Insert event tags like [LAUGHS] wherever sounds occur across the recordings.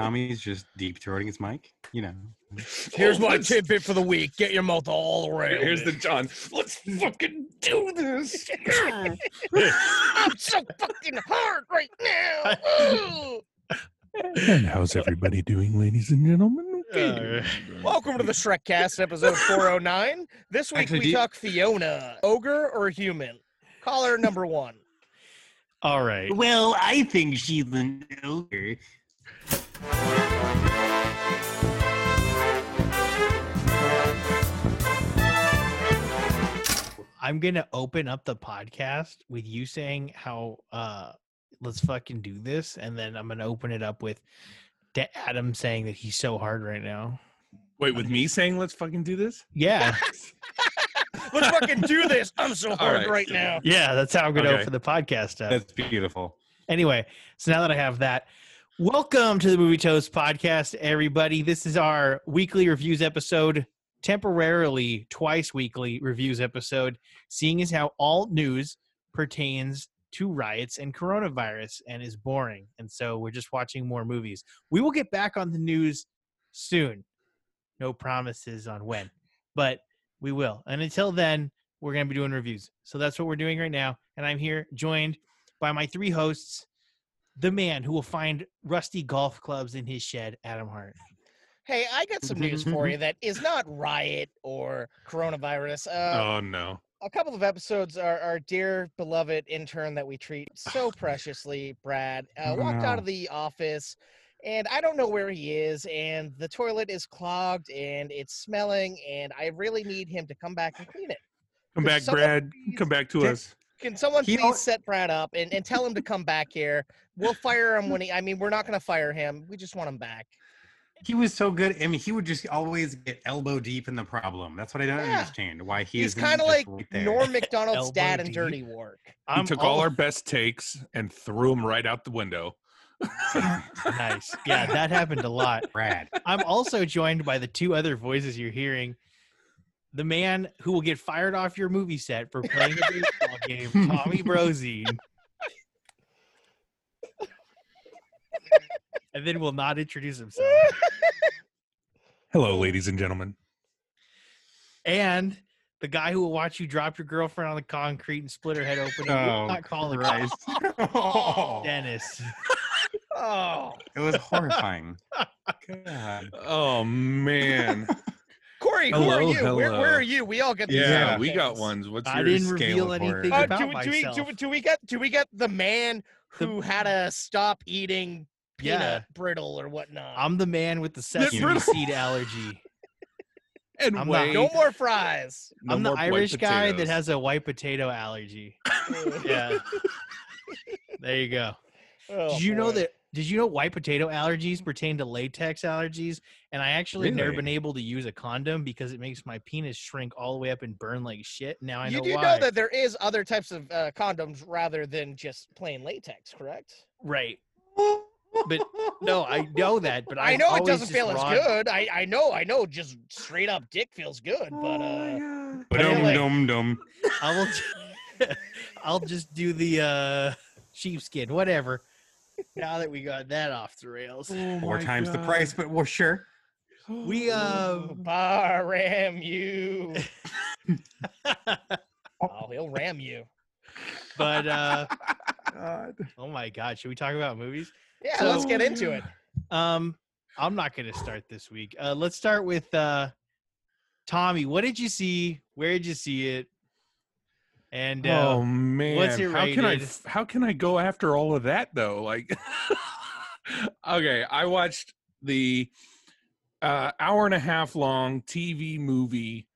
Tommy's just deep throating his mic. You know. [LAUGHS] Here's Oh, my tidbit for the week. Get your mouth all around. Here's the. John. Let's fucking do this. [LAUGHS] I'm so fucking hard right now. Ooh. and how's everybody doing, ladies and gentlemen? Uh, Welcome to the Shrekcast, episode 409. This week Actually, we do you- talk Fiona, ogre or human. Caller number one. All right. Well, I think she's an ogre. I'm gonna open up the podcast with you saying how uh let's fucking do this, and then I'm gonna open it up with Da- Adam saying that he's so hard right now. Wait, with me saying let's fucking do this? Yeah, [LAUGHS] [LAUGHS] Let's fucking do this. I'm so hard right. right now. yeah, that's how I'm gonna Okay. open the podcast up. That's beautiful. Anyway, so now that I have that, welcome to the Movie Toast podcast, everybody. This is our weekly reviews episode, temporarily twice weekly reviews episode, seeing as how all news pertains to riots and coronavirus and is boring. And so we're just watching more movies. We will get back on the news soon. No promises on when, but we will. And until then, we're going to be doing reviews. So that's what we're doing right now. And I'm here joined by my three hosts, the man who will find rusty golf clubs in his shed, Adam Hart. Hey, I got some news for [LAUGHS] you that is not riot or coronavirus. Uh, oh no. a couple of episodes, our, our dear beloved intern that we treat so [SIGHS] preciously, Brad, uh, Oh, walked out of the office, and I don't know where he is, and the toilet is clogged and it's smelling, and I really need him to come back and clean it. Come Could back, Brad. please- Come back to Did- us. Can someone He please al- set Brad up and, and tell him to come back here? We'll fire him when he. I mean, we're not going to fire him. We just want him back. He was so good. I mean, he would just always get elbow deep in the problem. That's what I don't Yeah. understand. Why he He's kind of like right. Norm [LAUGHS] Macdonald's dad in deep. Dirty Work. He took all our best takes and threw them right out the window. [LAUGHS] nice. Yeah, that happened a lot. Brad. I'm also joined by the two other voices you're hearing. The man who will get fired off your movie set for playing a baseball game, Tommy [LAUGHS] Brozine. and then will not introduce himself. Hello, ladies and gentlemen. And the guy who will watch you drop your girlfriend on the concrete and split her head open. and will Oh, not call him Christ. Oh, [LAUGHS] Dennis. Oh, it was horrifying. [LAUGHS] God. Oh man. Corey, who are Hello, you? Where, where are you? We all get these Yeah, same we got ones. What's I your didn't scale reveal anything? Uh, about do, we- do we do, myself. do we get do we get the man The- who had to stop eating peanut Yeah. brittle or whatnot? I'm the man with the sesame brittle. seed allergy. [LAUGHS] And I'm not- wait, no more fries. no I'm the Irish guy that has a white potato allergy. [LAUGHS] Yeah. there you go. Oh, did you know that? Did you know white potato allergies pertain to latex allergies? And I actually have never been able to use a condom because it makes my penis shrink all the way up and burn like shit. Now I you know do why. know that there is other types of uh, condoms rather than just plain latex, correct? right. But no, I know that. But I I've know it doesn't just feel as rod- good. I, I know, I know, just straight up dick feels good, Oh but uh, But dum like- dum dum. I will. [LAUGHS] I'll just do the uh sheepskin, whatever. [LAUGHS] Now that we got that off the rails, Oh Four my times the price, but we're sure. [GASPS] we uh bar ram you. [LAUGHS] oh, he'll ram you. but uh God. oh my god should we talk about movies Yeah, So- let's get into it. um i'm not gonna start this week uh let's start with uh tommy what did you see where did you see it and uh oh man, it how can I how can I go after all of that though? Like, [LAUGHS] okay, I watched the uh, hour and a half long TV movie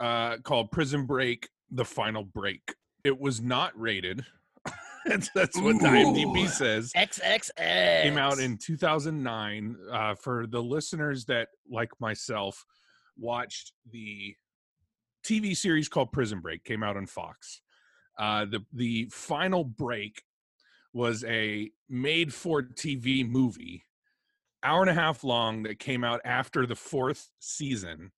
uh, called Prison Break: The Final Break. It was not rated. [LAUGHS] that's, that's what the IMDb says. XXX Came out in 2009. Uh, for the listeners that, like myself, watched the TV series called Prison Break came out on Fox. Uh, the the final break was a made for TV movie, hour and a half long that came out after the fourth season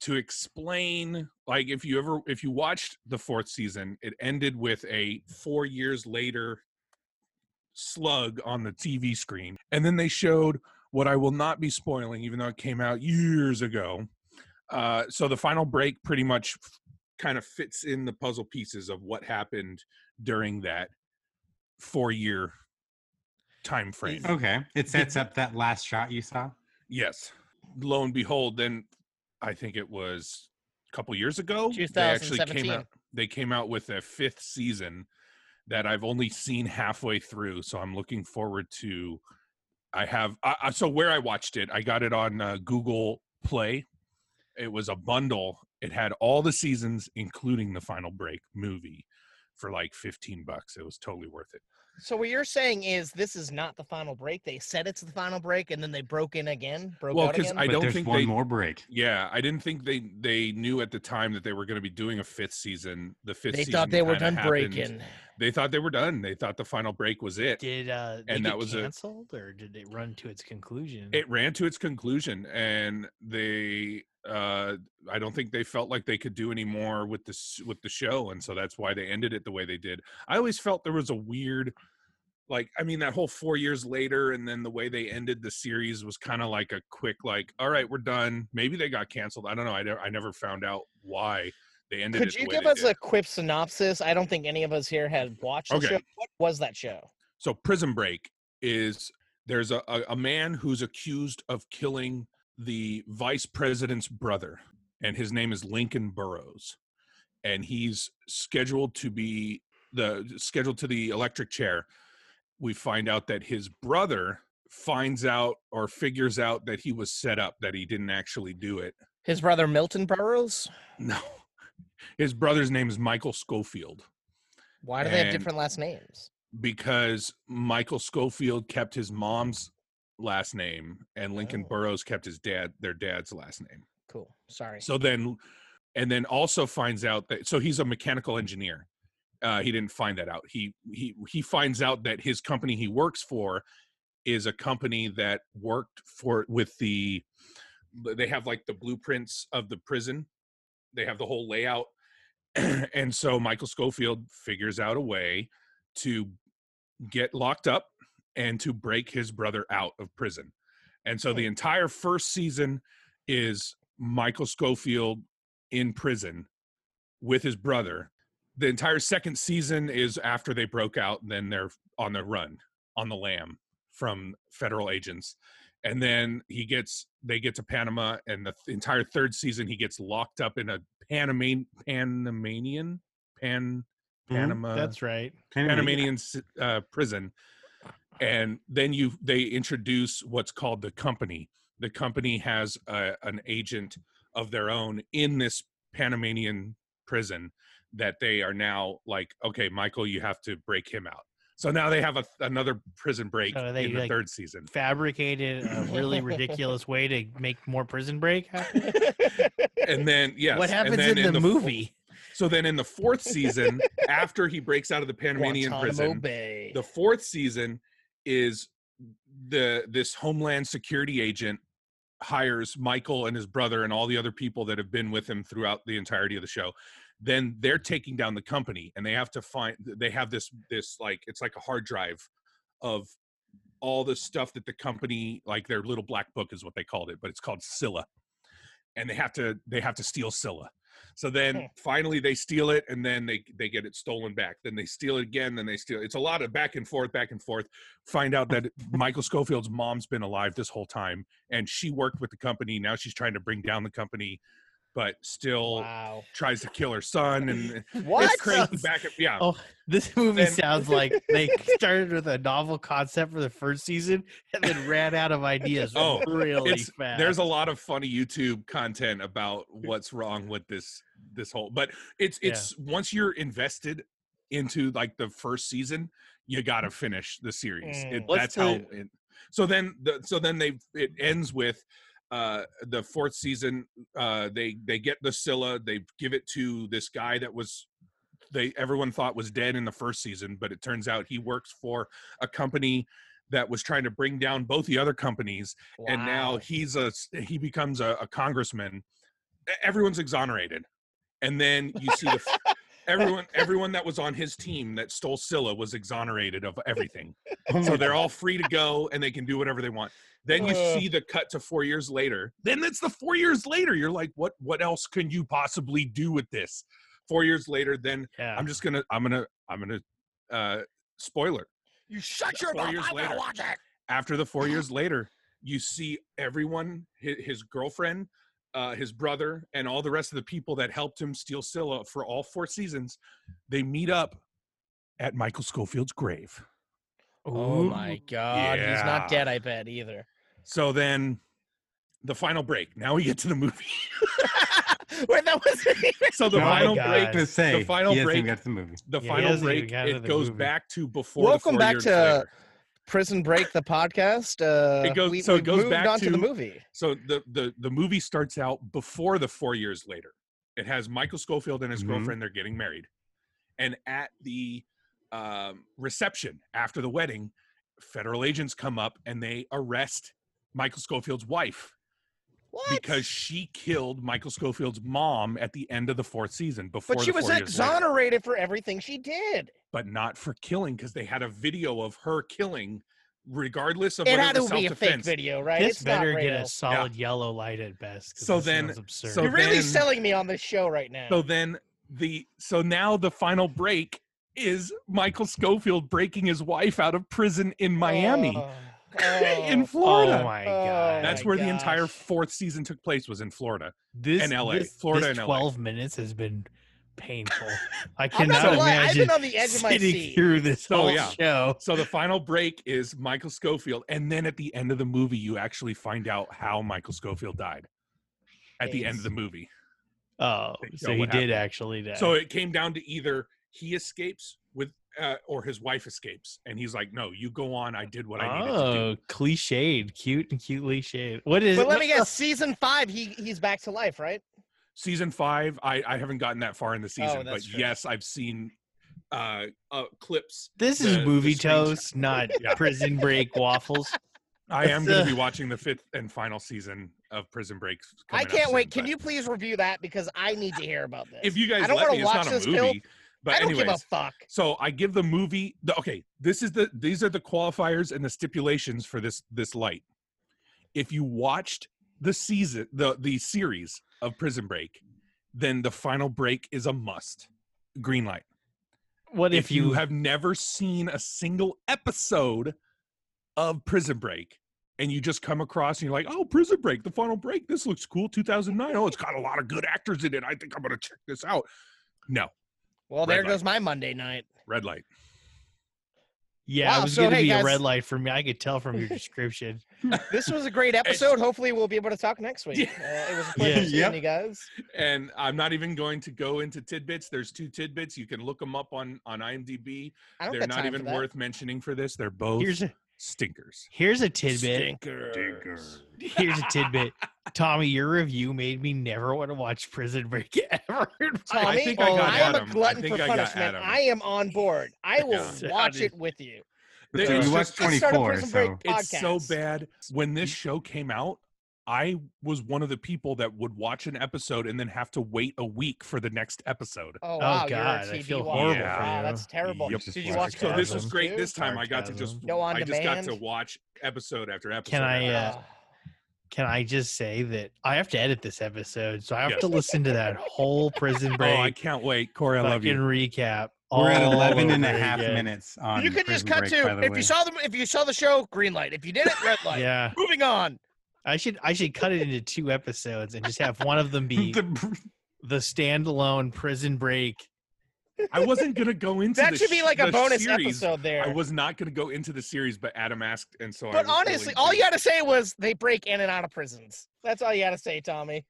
to explain like if you ever if you watched the fourth season it ended with a four years later slug on the TV screen. And then they showed what I will not be spoiling, even though it came out years ago. Uh, so the final break pretty much kind of fits in the puzzle pieces of what happened during that four year time frame. Okay. It sets up that last shot you saw. Yes. Lo and behold, then I think it was a couple years ago. They actually came out. They came out with a fifth season that I've only seen halfway through. So I'm looking forward to. I have I, I- so where I watched it, I got it on uh, Google Play. It was a bundle. It had all the seasons, including the Final Break movie, for like 15 bucks. It was totally worth it. So what you're saying is this is not the final break. They said it's the final break, and then they broke in again. Broke Well, because. I but don't think one they- more break. Yeah, I didn't think they they knew at the time that they were going to be doing a fifth season. The fifth they season thought they were done happened. breaking. They thought they were done. They thought the final break was it. Did uh, they And get that was a- canceled, or did it run to its conclusion? It ran to its conclusion, and they uh I don't think they felt like they could do any more with this with the show, and so that's why they ended it the way they did. I always felt there was a weird. Like I mean, that whole four years later, and then the way they ended the series was kind of like a quick, like, "All right, we're done." Maybe they got canceled. I don't know. I, never, I never found out why they ended Could it. the you give us did. a quick synopsis? I don't think any of us here had watched the Okay. show. What was that show? so prison break is there's a, a, a man who's accused of killing the vice president's brother and his name is lincoln burrows. And he's scheduled to be the scheduled to the electric chair. We find out that his brother finds out or figures out that he was set up that he didn't actually do it. His brother Milton Burrows. no. His brother's name is michael scofield. Why do they have different last names? because Michael Scofield kept his mom's last name and Lincoln Oh. Burrows kept his dad their dad's last name. Cool. Sorry. So then and then also finds out that so he's a mechanical engineer. Uh, he didn't find that out. He he he finds out that his company he works for is a company that worked for with the they have like the blueprints of the prison. They have the whole layout. [CLEARS THROAT] and so Michael Scofield figures out a way to get locked up and to break his brother out of prison. And so the entire first season is Michael Scofield in prison with his brother. The entire second season is after they broke out, and then they're on the run, on the lam from federal agents. And then he gets, they get to Panama, and the th- entire third season, he gets locked up in a Panama, Panamanian, Pan, Mhm. Panama, That's right. Panamanian s- uh, prison, and then you they introduce what's called the company. The company has a, an agent of their own in this Panamanian prison that they are now like, okay, Michael, you have to break him out. So now they have a, another prison break So they, in the like, third season. Fabricated a really ridiculous way to make more prison break happen. And then yes, what happens then in the, fo- movie? So then in the fourth season, after he breaks out of the Panamanian Guantanamo prison, Bay. the fourth season is the this homeland security agent hires michael and his brother and all the other people that have been with him throughout the entirety of the show then they're taking down the company and they have to find they have this this like it's like a hard drive of all the stuff that the company like their little black book is what they called it but it's called scylla and they have to they have to steal scylla so Hmm. then finally they steal it and then they they get it stolen back. Then they steal it again then they steal it's a lot of back and forth back and forth. Find out that michael scofield's mom's been alive this whole time and she worked with the company. Now she's trying to bring down the company but still wow. tries to kill her son and [LAUGHS] What? it's crazy back and yeah Oh, this movie Then- sounds like they started with a novel concept for the first season and then ran out of ideas [LAUGHS] Oh, really fast. there's a lot of funny youtube content about [LAUGHS] what's wrong with this this whole but it's Yeah. it's once you're invested into like the first season you got to finish the series Mm. it, What's that's how it, so then the so then they it ends with uh the fourth season uh they they get the scylla they give it to this guy that was they everyone thought was dead in the first season but it turns out he works for a company that was trying to bring down both the other companies and now he's a he becomes a, a congressman. Everyone's exonerated. And then you see the everyone everyone that was on his team that stole Scylla was exonerated of everything. [LAUGHS] Oh So they're all free to go and they can do whatever they want. Then you Uh. see the cut to four years later. Then it's the four years later. You're like, what what else can you possibly do with this? Four years later, then Yeah. I'm just gonna I'm gonna I'm gonna uh spoiler. You shut your mouth, I'm gonna watch it. After the four years [GASPS] later, you see everyone, his, his girlfriend, uh, his brother, and all the rest of the people that helped him steal Scylla for all four seasons. They meet up at Michael Scofield's grave. Oh my god, he's not dead. I bet either. So then the final break. Now we get to the movie. [LAUGHS] Wait, that was [LAUGHS] So the No, I final break, to say the final break- got to the movie. the Yeah, final break, it goes movie. back to before. Welcome four back to later. Prison Break, the podcast. Uh, It goes- we, so it goes moved back on to, the movie. So the the the movie starts out before the four years later. It has Michael Scofield and his Mhm. girlfriend. They're getting married, and at the um, reception after the wedding, federal agents come up and they arrest Michael Scofield's wife What? because she killed Michael Scofield's mom at the end of the fourth season. Before but she was four years later. exonerated for everything she did. but not for killing because they had a video of her killing, regardless of It whether had it was to be a fake self-defense. video, right? This it's better get real. a solid yellow light at best. So this then- absurd. so You're really then- selling me on this show right now. So then the so now the final break is Michael Scofield breaking his wife out of prison in Miami, Oh, [LAUGHS] in oh, Florida. oh my Oh, god, That's my where the entire fourth season took place was in Florida. this and LA, this, Florida this and LA. twelve minutes has been painful. I [LAUGHS] I'm not cannot gonna lie, I've been on the edge of my seat. through this Oh, whole yeah. show. So the final break is Michael Scofield, and then at the end of the movie, you actually find out how Michael Scofield died. At the end of the movie. Oh, so so, he what did happened. actually die. So it came down to either he escapes with uh, or his wife escapes, and he's like, "No, you go on. I did what I needed to oh, do." cliched, cute and cutely shade. What is? But let me guess, season five, he he's back to life, right? Season five, I I haven't gotten that far in the season, but Oh, that's true. yes, I've seen uh, uh clips. This the- is the movie screen- toast, not [LAUGHS] Yeah. Prison Break waffles. I am going to be [LAUGHS] watching the fifth and final season of Prison Break. I coming up can't soon, wait. Can but you please review that because I need to hear about this. If you guys I don't let wanna me, watch it's not a this movie. Filth. But I don't anyways, give a fuck. so I give the movie the okay. This is the these are the qualifiers and the stipulations for this this light. If you watched the season the the series of Prison Break, then the final break is a must. Green light. What If, if, you you have never seen a single episode of Prison Break and you just come across and you're like, "Oh, Prison Break, the final break. This looks cool. 2009. Oh, it's got a lot of good actors in it. I think I'm going to check this out." No, Well, Red there light. goes my Monday night. red light. Yeah, Wow, it was so going to hey, be guys- a red light for me. I could tell from your [LAUGHS] description. This was a great episode. Hopefully, we'll be able to talk next week. Uh, it was a pleasure Yeah. seeing Yep. you guys. and I'm not even going to go into tidbits. There's two tidbits. You can look them up on on IMDb. I don't They're not even worth mentioning for this. They're both Here's a stinkers. here's a tidbit. Stinkers. Here's a tidbit. [LAUGHS] Tommy, your review made me never want to watch Prison Break [LAUGHS] ever. Tommy, I think I oh, got I am Adam. a I glutton think for I punishment. I am on board. I will Yeah. watch it with you. So it's you watched just- let's start a 24, so It's so bad. When this show came out, I was one of the people that would watch an episode and then have to wait a week for the next episode. Oh wow, God, you're I a TV feel watcher. horrible for Wow, that's terrible. Yep. Did you watch So this was great. This time I got to just Sarcasm. No on I just got to watch episode after episode. Can I, uh. Can I just say that I have to edit this episode, so I have Yes. to listen to that whole Prison break. Oh, I can't wait. Corey, I love fucking you. recap. we're at all 11 and a half again. minutes on you could just cut Break, to if way. you saw the if you saw the show, green light. If you didn't, red light. [LAUGHS] Yeah, Moving on. I should I should cut it into two episodes and just have one of them [LAUGHS] be The- the standalone Prison Break. I wasn't gonna go into That the should be like a bonus series. episode there. I was not gonna go into the series, but Adam asked, and so. I but was honestly, all you doing- had to say was they break in and out of prisons. That's all you had to say, Tommy.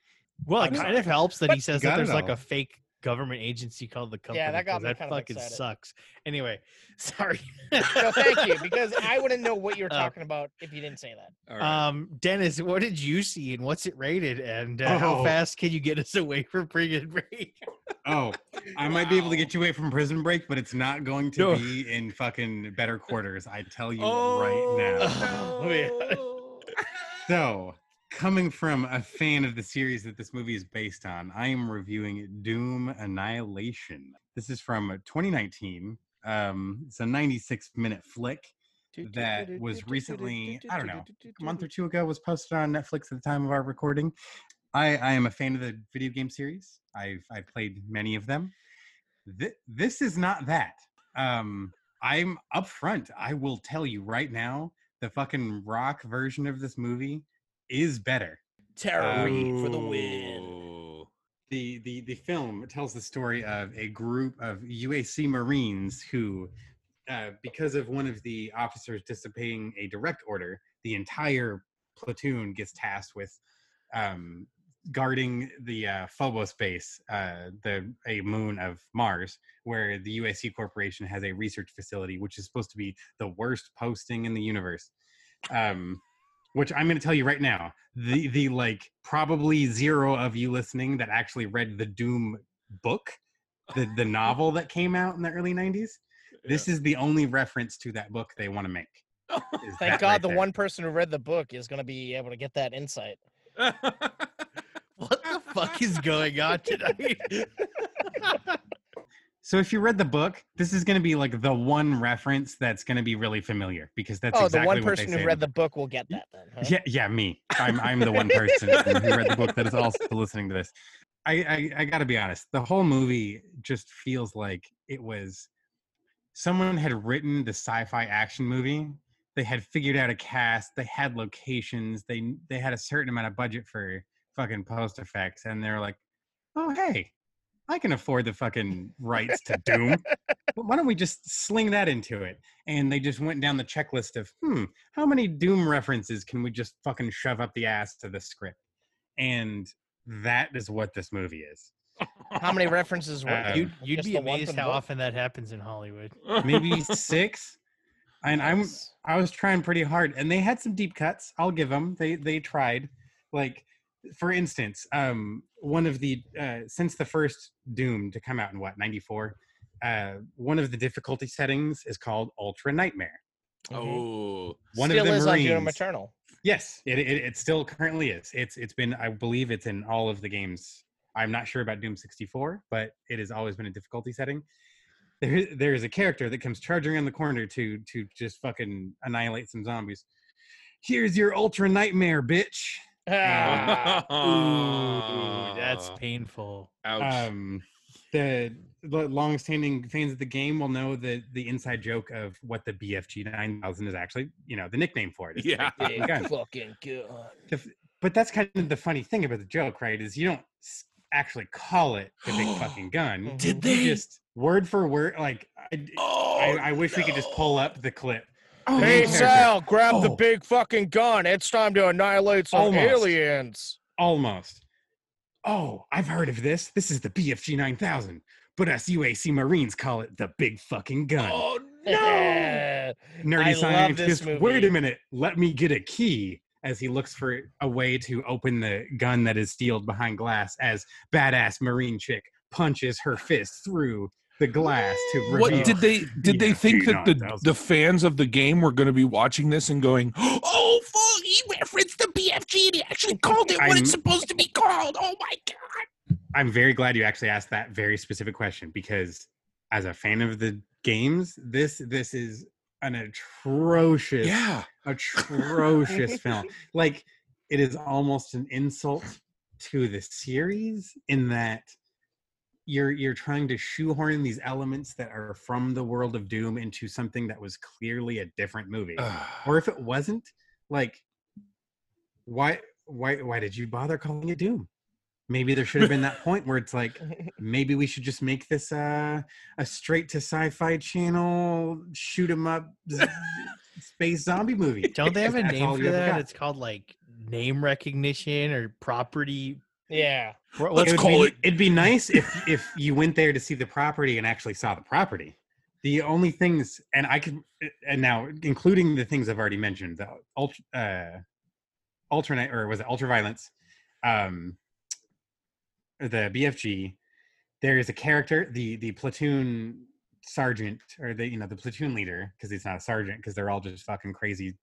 Well, it kind of helps that But- he says that it there's like a fake government agency called the company. Yeah, that got 'cause me that kind of fucking excited. sucks. Anyway, [LAUGHS] sorry. No, thank you, [LAUGHS] because I wouldn't know what you're Oh. talking about if you didn't say that. All right. Um, Dennis, what did you see and what's it rated? And uh, how Oh. fast can you get us away from Prison Break? [LAUGHS] oh, I might be able to get you away from Prison Break, but it's not going to No. be in fucking better quarters. I tell you oh, right now. Oh, yeah. no. So, coming from a fan of the series that this movie is based on, I am reviewing Doom Annihilation. This is from 2019. Um, it's a 96 minute flick that was recently, I don't know, a month or two ago was posted on Netflix at the time of our recording. I, I am a fan of the video game series. I've I've played many of them. Th- this is not that. Um, I'm upfront. I will tell you right now, the fucking rock version of this movie is better. Tara Um, Reid for the win. The the the film tells the story of a group of UAC Marines who, uh, because of one of the officers disobeying a direct order, the entire platoon gets tasked with um, guarding the uh, Phobos base, uh, the a moon of Mars, where the UAC Corporation has a research facility, which is supposed to be the worst posting in the universe. Um, which I'm going to tell you right now, the the like probably zero of you listening that actually read the Doom book, the the novel that came out in the early '90s. [LAUGHS] This is the only reference to that book they want to make. [LAUGHS] Thank God right the there. one person who read the book is going to be able to get that insight. [LAUGHS] What the fuck is going on tonight? So if you read the book, this is going to be like the one reference that's going to be really familiar because that's oh, exactly the one person who read the book will get that then. Huh? Yeah, yeah, me. I'm I'm the one person who read the book that is also [LAUGHS] listening to this. I, I I got to be honest. The whole movie just feels like it was someone had written the sci-fi action movie. They had figured out a cast. They had locations. They they had a certain amount of budget for fucking post effects, and they're like, oh hey, I can afford the fucking rights to Doom. Why don't we just sling that into it? And they just went down the checklist of, hmm, how many Doom references can we just fucking shove up the ass to the script? And that is what this movie is. How many references were Uh. You'd, you'd be amazed how book? often that happens in Hollywood. Maybe [LAUGHS] six. And I'm I was trying pretty hard, and they had some deep cuts. I'll give them. They they tried. Like for instance, um, one of the uh, since the first Doom to come out in what '94, uh, one of the difficulty settings is called Ultra Nightmare. Oh. One Still of the is on Doom Marines. Eternal. Yes, it, it it still currently is. It's it's been I believe it's in all of the games. I'm not sure about Doom 64, but it has always been a difficulty setting. There there is a character that comes charging around the corner to to just fucking annihilate some zombies. Here's your ultra nightmare, bitch. Ah, Ooh, that's [LAUGHS] painful. Ouch. Um, the, the long-standing fans of the game will know the the inside joke of what the BFG 9000 is actually, you know, the nickname for it. It's Yeah. big fucking gun. fucking gun. the but that's kind of the funny thing about the joke, right? Is you don't actually call it the big [GASPS] fucking gun. Did You they? just word for word? Like I, oh, I, I wish we could just pull up the clip. Oh, Hey. Sal, grab the Oh. big fucking gun. It's time to annihilate some Almost. aliens. Almost. Oh, I've heard of this. This is the BFG 9000, but us UAC Marines call it the big fucking gun. Oh [LAUGHS] I Nerdy love this scientist, wait a minute. Let me get a key. As he looks for a way to open the gun that is sealed behind glass, as badass Marine chick punches her fist through the glass to reveal. What did they [LAUGHS] did they think that the 9000. the fans of the game were going to be watching this and going, [GASPS] "Oh, fuck, he referenced the BFG and he actually [LAUGHS] called it what I'm- it's supposed to be called." Oh my god! I'm very glad you actually asked that very specific question because as a fan of the games, this this is an atrocious, Yeah, atrocious [LAUGHS] film. Like it is almost an insult to the series in that you're you're trying to shoehorn these elements that are from the world of Doom into something that was clearly a different movie. or [SIGHS] if it wasn't, like why why why did you bother calling it Doom? Maybe there should have been that [LAUGHS] point where it's like maybe we should just make this uh, a straight to sci-fi channel shoot 'em up space zombie movie. Don't they have a That's name all for you ever that? got. It's called like name recognition or property. yeah. What- Let's It would call be- it- It'd be nice if if you went there to see the property and actually saw the property. The only things, and I could, and now including the things I've already mentioned, the ultra, uh, alternate or was it ultraviolence, um, the BFG. There is a character, the the platoon sergeant or the you know the platoon leader because he's not a sergeant because they're all just fucking crazy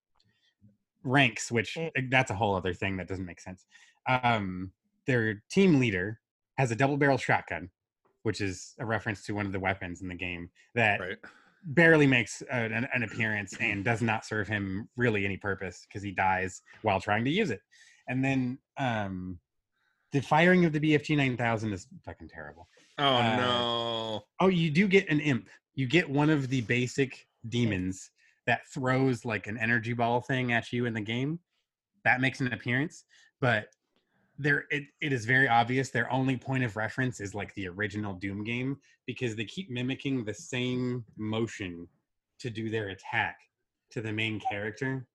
ranks, which Mm. that's a whole other thing that doesn't make sense. Um, their team leader has a double barrel shotgun which is a reference to one of the weapons in the game that Right. barely makes an, an- an appearance [CLEARS THROAT] and does not serve him really any purpose because he dies while trying to use it. And then um, the firing of the BFG 9000 is fucking terrible. Oh Uh, no. Oh, you do get an imp. You get one of the basic demons that throws like an energy ball thing at you in the game. That makes an appearance, but there it, it is very obvious their only point of reference is like the original Doom game because they keep mimicking the same motion to do their attack to the main character.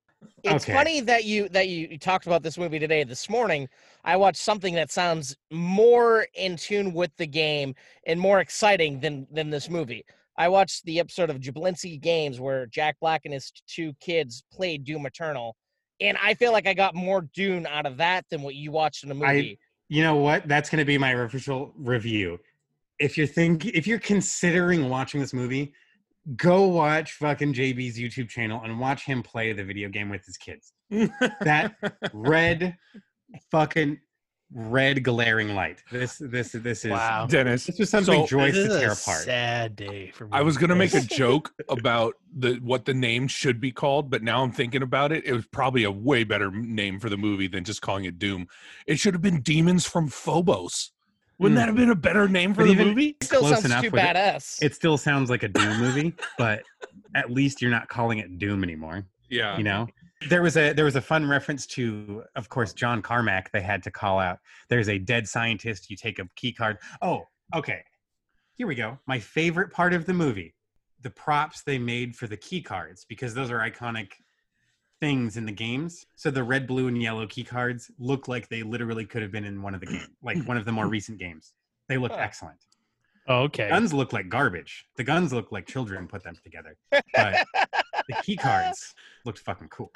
It's Okay. funny that you that you, you talked about this movie today. This morning, I watched something that sounds more in tune with the game and more exciting than than this movie. I watched the episode of Jablinski Games where Jack Black and his two kids played Doom Eternal, and I feel like I got more Doom out of that than what you watched in the I- movie. You know what? That's going to be my official review. If you're think if you're considering watching this movie, go watch fucking JB's YouTube channel and watch him play the video game with his kids. [LAUGHS] That red fucking red glaring light. This this this is Wow. Dennis. this is something So- Joyce this to tear a apart. sad day for me. I was gonna make a joke [LAUGHS] about the what the name should be called, but now I'm thinking about it. It was probably a way better name for the movie than just calling it Doom. It should have been Demons from Phobos. Wouldn't hmm. that have been a better name for But the even- movie? Still close sounds too with it. badass. It still sounds like a Doom movie, [LAUGHS] but at least you're not calling it Doom anymore. Yeah. you know there was a there was a fun reference to of course john carmack they had to call out there's a dead scientist you take a key card. Oh okay. Here we go. My favorite part of the movie the props they made for the key cards because those are iconic things in the games. So the red blue and yellow key cards look like they literally could have been in one of the games [CLEARS THROAT] like one of the more recent games. They look excellent. Oh, okay. guns look like garbage. The guns look like children put them together but [LAUGHS] the key cards looked fucking cool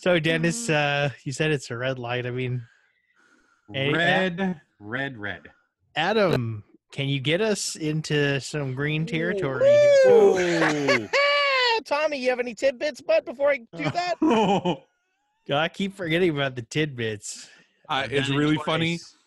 So Dennis, uh, you said it's a red light. I mean, Hey, A- red, red, red. Adam, can you get us into some green territory? [LAUGHS] Tommy, you have any tidbits, bud? Before I do [LAUGHS] that, Oh, I keep forgetting about the tidbits. Uh, it's really funny. twice, and I don't-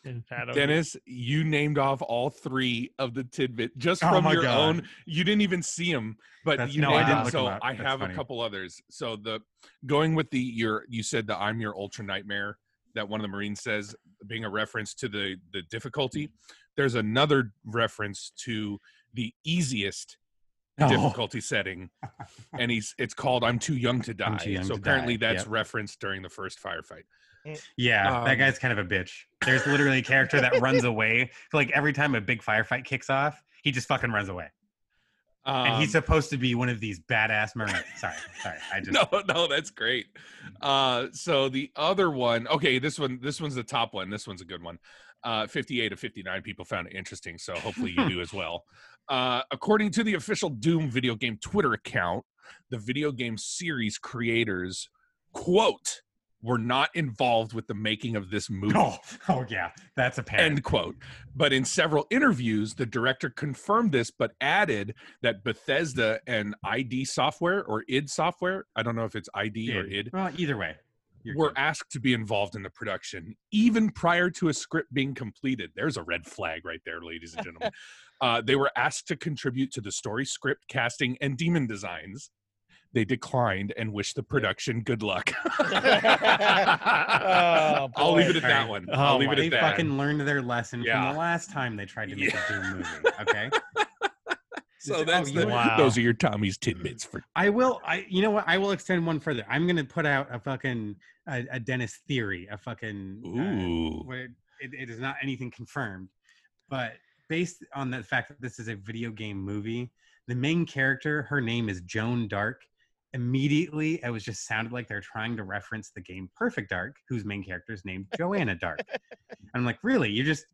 Dennis, you named off all three of the tidbit just Oh from your God. own. You didn't even see them, but That's- you no, I didn't them. look So 'em up. I have funny. a couple others. So the going with the your you said the I'm your ultra nightmare that one of the Marines says being a reference to the the difficulty. There's another reference to the easiest Oh. difficulty setting, [LAUGHS] and he's it's called "I'm Too Young to Die." Young so to apparently Die, that's yep. referenced during the first firefight. Yeah, that Um, guy's kind of a bitch. There's literally a character that runs away. Like every time a big firefight kicks off, he just fucking runs away. and he's Um, supposed to be one of these badass marines. Sorry, sorry. I [LAUGHS] just no no that's great uh so the other one okay this one this one's the top one this one's a good one uh 58 of 59 people found it interesting so hopefully you do as [LAUGHS] well uh according to the official doom video game twitter account the video game series creators quote were not involved with the making of this [LAUGHS] movie Oh, oh yeah, that's apparent. End quote. But in several interviews, the director confirmed this, but added that Bethesda and ID Software or id Software, I don't know if it's ID or id, Well, either way, were good. asked to be involved in the production even prior to a script being completed. There's a red flag right there, ladies and gentlemen. [LAUGHS] uh, they were asked to contribute to the story, script, casting, and demon designs. They declined and wished the production good luck. [LAUGHS] Oh, I'll leave it at that one. Oh, I'll leave it they at that. One. They fucking learned their lesson Yeah. from the last time they tried to make a Doom movie. Okay. [LAUGHS] So Oh, that's you the, Wow. those are your Tommy's tidbits for I will. I you know what? I will extend one further. I'm gonna put out a fucking a, a Dennis theory. A fucking uh, ooh. where it, it is not anything confirmed, but based on the fact that this is a video game movie, the main character, her name is Joan Dark. Immediately, it was just sounded like they're trying to reference the game Perfect Dark, whose main character is named Joanna Dark. and [LAUGHS] I'm like, really? You just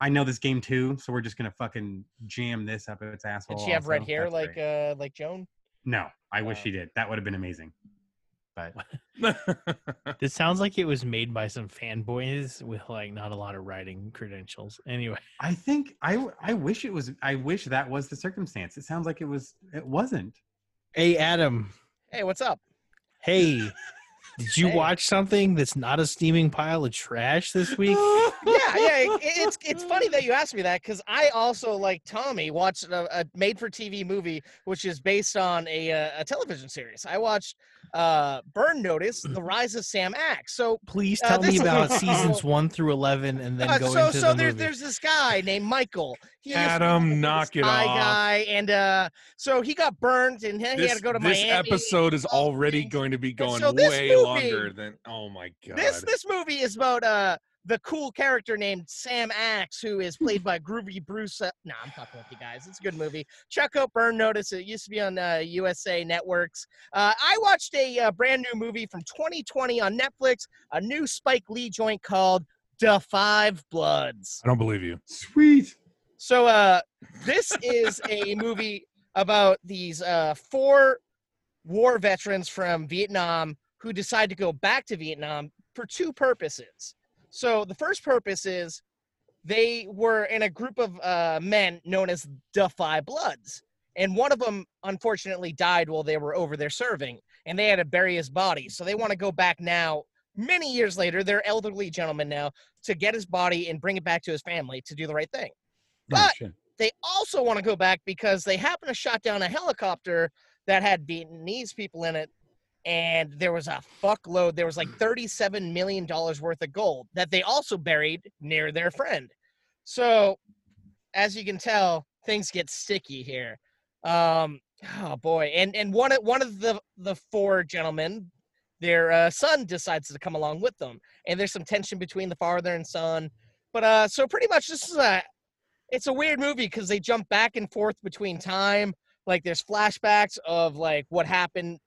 I know this game too, so we're just gonna fucking jam this up its asshole. Did she have red also? hair That's like great. uh like Joan? No, I wish she did. That would have been amazing. But [LAUGHS] This sounds like it was made by some fanboys with like not a lot of writing credentials. Anyway, I think I I wish it was. I wish that was the circumstance. It sounds like it was. It wasn't. hey Adam, Hey, what's up? hey, Did you Hey. watch something that's not a steaming pile of trash this [LAUGHS] week? yeah, yeah. [LAUGHS] it- It's it's funny that you asked me that because I also like Tommy watched a, a made-for-TV movie which is based on a uh, a television series. I watched uh, Burn Notice: The [CLEARS THROAT] Rise of Sam Axe. So Please Uh, tell this me is- about [LAUGHS] seasons one through eleven, and then Uh, go so into so the there's movie. there's this guy named Michael. He used to be Adam, this knock it off. guy, and uh, so he got burned, and he This, had to go to this Miami. episode is already going to be going so way movie- longer than. Oh my god! This this movie is about uh the cool character named Sam Axe, who is played [LAUGHS] by Groovy Bruce. Uh, nah, I'm talking with you guys. It's a good movie. Check out Burn Notice. It used to be on uh, USA Networks. Uh, I watched a uh, brand new movie from 2020 on Netflix, a new Spike Lee joint called The Five Bloods. I don't believe you. Sweet. So uh this is a movie about these uh four war veterans from Vietnam who decide to go back to Vietnam for two purposes. So the first purpose is they were in a group of uh, men known as the Five Bloods, and one of them unfortunately died while they were over there serving, and they had to bury his body. So they want to go back now, many years later. They're elderly gentlemen now to get his body and bring it back to his family to do the right thing Oh, But- shit. they also want to go back because they happen to shot down a helicopter that had Vietnamese people in it, and there was a fuckload. There was like thirty-seven million dollars worth of gold that they also buried near their friend. So, as you can tell, things get sticky here. Um, oh boy, and and one of one of the the four gentlemen, their uh, son decides to come along with them, and there's some tension between the father and son. But uh, so pretty much this is a it's a weird movie because they jump back and forth between time. Like there's flashbacks of like what happened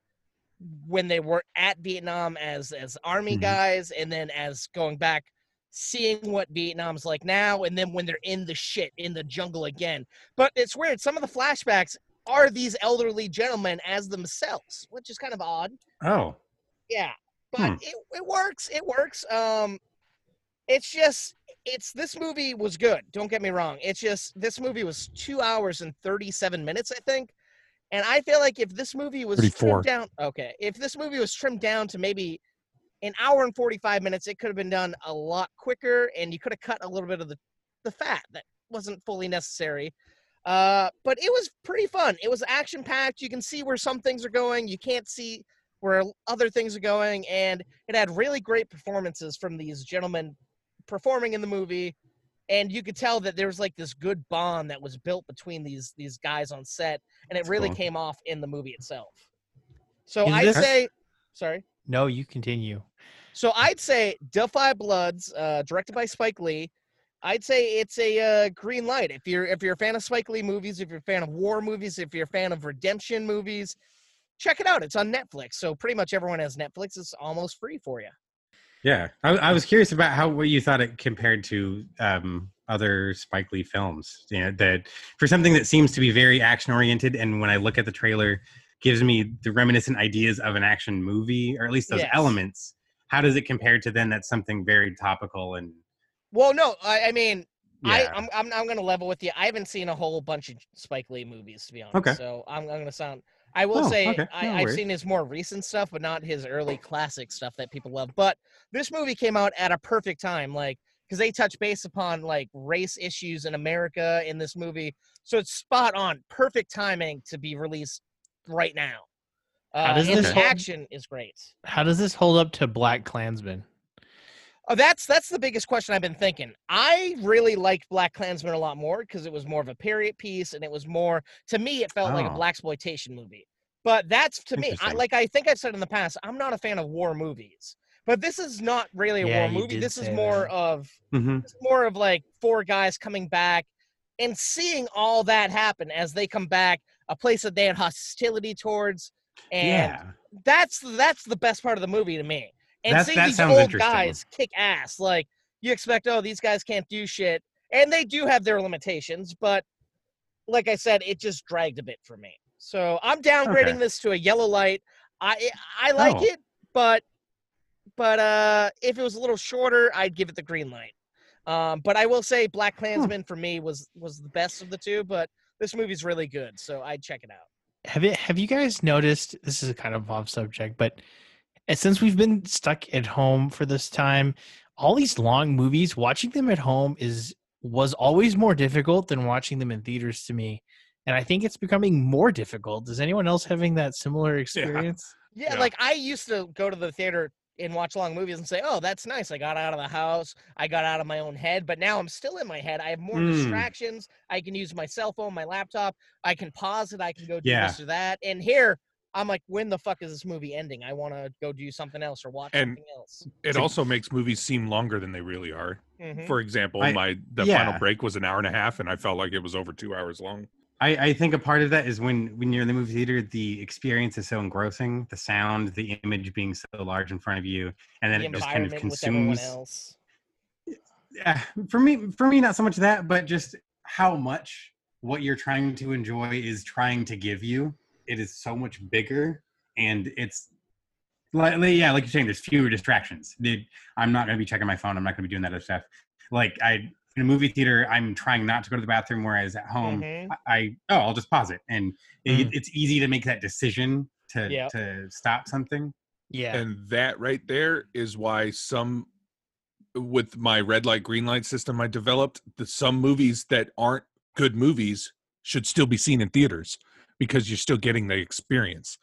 when they were at Vietnam as as army Mhm. guys, and then as going back, seeing what Vietnam's like now, and then when they're in the shit in the jungle again. But it's weird. Some of the flashbacks are these elderly gentlemen as themselves, which is kind of odd. Oh. Yeah, but Hmm. it, it works. It works. Um, it's just it's this movie was good. Don't get me wrong. It's just this movie was two hours and thirty seven minutes, I think. And I feel like if this movie was 34. trimmed down, okay, if this movie was trimmed down to maybe an hour and forty five minutes, it could have been done a lot quicker, and you could have cut a little bit of the the fat that wasn't fully necessary. Uh, but it was pretty fun. It was action packed. You can see where some things are going. You can't see where other things are going, and it had really great performances from these gentlemen performing in the movie. And you could tell that there was like this good bond that was built between these these guys on set, and it That's really cool. came off in the movie itself. So Is I'd this- say, sorry. no, you continue. So I'd say Da 5 Bloods, uh, directed by Spike Lee. I'd say it's a uh, green light. If you're if you're a fan of Spike Lee movies, if you're a fan of war movies, if you're a fan of redemption movies, check it out. It's on Netflix. So pretty much everyone has Netflix. It's almost free for you. Yeah, I, I was curious about how what you thought it compared to um, other Spike Lee films. You know, that for something that seems to be very action oriented, and when I look at the trailer, gives me the reminiscent ideas of an action movie, or at least those Yes. elements. How does it compare to then that's something very topical and Well, no, I, I mean, I, I'm, I'm I'm gonna level with you. I haven't seen a whole bunch of Spike Lee movies to be honest. Okay. So I'm, I'm gonna sound. I will Oh, say okay. I, No I've seen his more recent stuff, but not his early classic stuff that people love. But this movie came out at a perfect time, like because they touch base upon like race issues in America in this movie. So it's spot on, perfect timing to be released right now. How Uh, does this the hold- action is great. How does this hold up to Black Klansman? Oh, that's that's the biggest question I've been thinking. I really liked Black Klansman a lot more because it was more of a period piece and it was more to me it felt like a Oh. black exploitation movie. But that's to me, I, like I think I've said in the past, I'm not a fan of war movies. But this is not really a Yeah, war movie. This is more that. of Mhm. it's more of like four guys coming back and seeing all that happen as they come back, a place that they had hostility towards, and yeah, that's that's the best part of the movie to me. And That's- seeing these old guys kick ass, like you expect, oh, these guys can't do shit, and they do have their limitations, but like I said, it just dragged a bit for me. So I'm downgrading Okay. this to a yellow light. I I like Oh. it, but but uh, if it was a little shorter, I'd give it the green light. Um, but I will say, Black Klansman for me was was the best of the two, but this movie's really good, so I'd check it out. Have it? Have you guys noticed? This is a kind of off subject, but And since we've been stuck at home for this time, all these long movies, watching them at home is was always more difficult than watching them in theaters to me. And I think it's becoming more difficult. Is anyone else having that similar [LAUGHS] experience? Yeah, Yeah. like I used to go to the theater and watch long movies and say, "Oh, that's nice. I got out of the house. I got out of my own head." But now I'm still in my head. I have more Mm. distractions. I can use my cell phone, my laptop. I can pause it. I can go do Yeah. this or that. And here, I'm like, "When the fuck is this movie ending? I want to go do something else or watch And- something else." It also makes movies seem longer than they really are. Mhm. For example, I- my the yeah. final break was an hour and a half, and I felt like it was over two hours long. I, I think a part of that is when when you're in the movie theater, the experience is so engrossing, the sound, the image being so large in front of you, and then the it just kind of environment with everyone consumes. Yeah, for me, for me, not so much that, but just how much what you're trying to enjoy is trying to give you. It is so much bigger, and it's like like- yeah, like you're saying, there's fewer distractions. Dude, I'm not gonna be checking my phone. I'm not gonna be doing that other stuff. Like I in a movie theater, I'm trying not to go to the bathroom, whereas at home, Mhm. I, I oh, I'll just pause it, and it, Mm. it's easy to make that decision to Yep. to stop something. Yeah. And that right there is why some with my red light green light system I developed, the some movies that aren't good movies should still be seen in theaters because you're still getting the experience.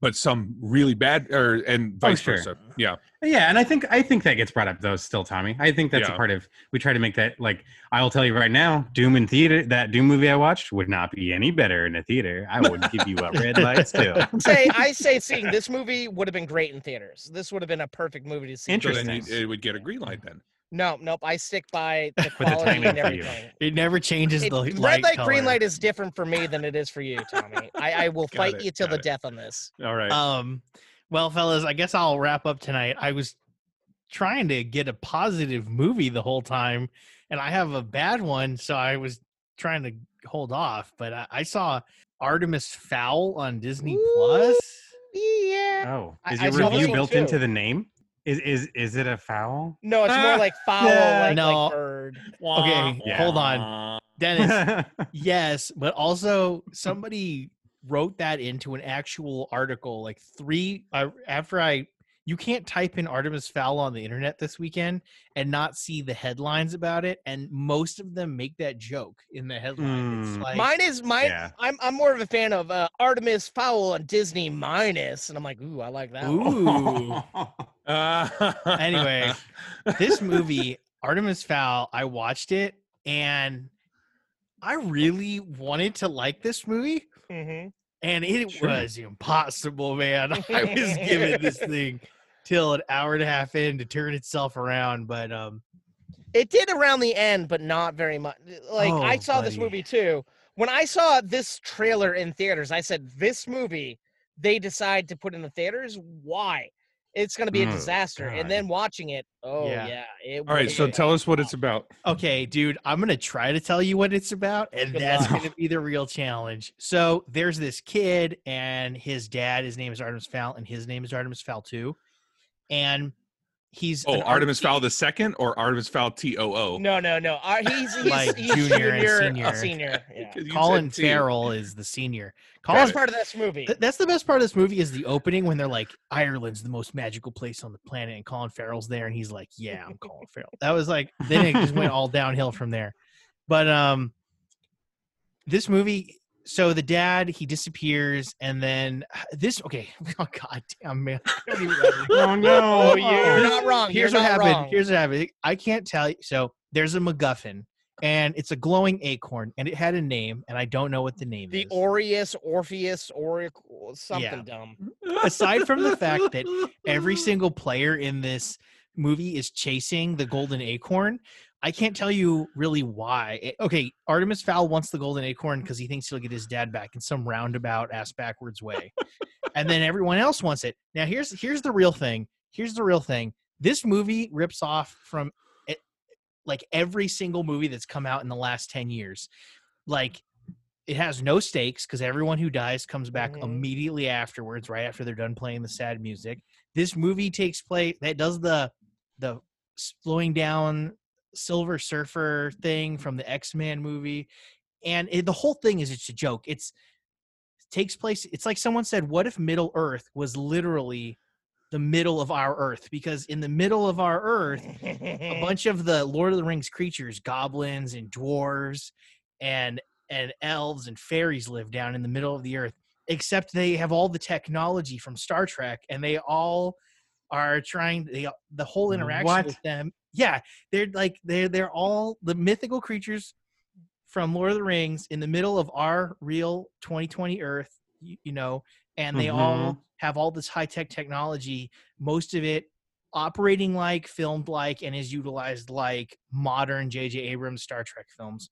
But some really bad or and Oh, vice sure. versa. Yeah. Yeah, and I think I think that gets brought up though still, Tommy. I think that's Yeah. a part of we try to make that like I will tell you right now, Doom in theater that Doom movie I watched would not be any better in a theater. I would give you a red light still. [LAUGHS] say I say seeing this movie would have been great in theaters. This would have been a perfect movie to see. in So then Interesting. it would get a green light then. No, nope. I stick by the the quality timing and everything. It never changes It- the red light, light, green light is different for me than it is for you, Tommy. I, I will fight it, you till the it. death on this. All right. Um, well, fellas, I guess I'll wrap up tonight. I was trying to get a positive movie the whole time, and I have a bad one, so I was trying to hold off. But I, I saw Artemis Fowl on Disney Ooh. Plus. Yeah. Oh, is your saw this review built too. into the name? Is is is it a foul? No, it's more Ah, like [LAUGHS] foul, yeah. like, No. like bird. Okay, Yeah. hold on, Dennis. [LAUGHS] yes, but also somebody wrote that into an actual article like three uh, after I. You can't type in Artemis Fowl on the internet this weekend and not see the headlines about it, and most of them make that joke in the headline. It's Mm. like Mine is mine. Yeah. I'm I'm more of a fan of uh, Artemis Fowl on Disney minus, and I'm like, ooh, I like that. one. Ooh. Uh, [LAUGHS] Anyway. this [LAUGHS] movie, Artemis Fowl, I watched it and I really wanted to like this movie, Mhm. and it Sure. was impossible, man. [LAUGHS] I was giving this thing till an hour and a half in to turn itself around, but um, It did around the end, but not very much. Like I Oh, saw this movie too. When I saw this trailer in theaters, I said, "This movie, they decide to put in the theaters. Why? It's going to be a Oh, disaster." And then watching it, oh Yeah. yeah, it All right, was so a- tell us what it's about. okay, dude, I'm gonna try to tell you what it's about, and Good that's luck. gonna be the real challenge. So there's this kid, and his dad, his name is Artemis Fowl, and his name is Artemis Fowl too, and he's Oh, Artemis Fowl the second or Artemis Fowl T O O? No, no, no. Uh, he's [LAUGHS] he's, Like he's junior and uh, senior. senior. [LAUGHS] Yeah. Colin Farrell is the senior. [LAUGHS] Got Colin That's part of this movie. Th- That's the best part of this movie is the opening when they're like, Ireland's the most magical place on the planet, and Colin Farrell's there, and he's like, Yeah, I'm Colin Farrell. That was like then it just went all downhill from there. But um this movie, so the dad he disappears, and then [SIGHS] this okay, [LAUGHS] oh god damn man. I don't even know. [LAUGHS] oh no! [LAUGHS] You're not wrong. Here's You're what happened. wrong. Here's what happened. I can't tell you. So there's a MacGuffin, and it's a glowing acorn, and it had a name, and I don't know what the name is. the is. Orpheus, Orpheus, Oracle, something Yeah. dumb. aside from the fact that every single player in this movie is chasing the golden acorn i can't tell you really why It- okay artemis fowl wants the golden acorn because he thinks he'll get his dad back in some roundabout ass backwards way and then everyone else wants it. Now here's here's the real thing here's the real thing. This movie rips off from it, like every single movie that's come out in the last 10 years. Like it has no stakes because everyone who dies comes back Mhm. immediately afterwards right after they're done playing the sad music. This movie takes place that does the the slowing down silver surfer thing from the x-men movie and it, the whole thing is it's a joke it's takes place it's like someone said what if middle earth was literally the middle of our Earth because in the middle of our Earth, a [LAUGHS] bunch of the Lord of the Rings creatures, goblins and dwarves, and and elves and fairies live down in the middle of the Earth. Except they have all the technology from Star Trek, and they all are trying. They the whole interaction What? with them. Yeah, they're like they're they're all the mythical creatures from Lord of the Rings in the middle of our real 2020 Earth. You, you know, and they all have all this high tech technology. Most of it operating like, filmed like, and is utilized like modern J.J. Abrams Star Trek films.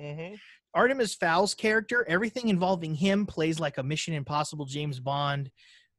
Mhm. Artemis Fowl's character, everything involving him plays like a Mission Impossible James Bond,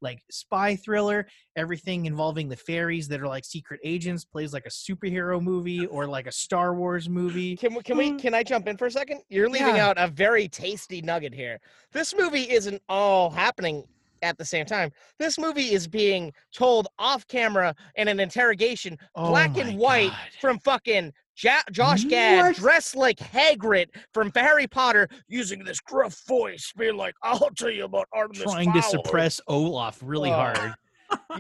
like spy thriller. Everything involving the fairies that are like secret agents plays like a superhero movie or like a Star Wars movie. Can we, can we mm. can I jump in for a second? You're leaving Yeah. out a very tasty nugget here. This movie isn't all happening at the same time. This movie is being told off camera in an interrogation, Oh black and white, God. from fucking ja- Josh Gad, What? dressed like Hagrid from Harry Potter, using this gruff voice, being like, "I'll tell you about Artemis." trying to suppress Olaf really Oh. hard.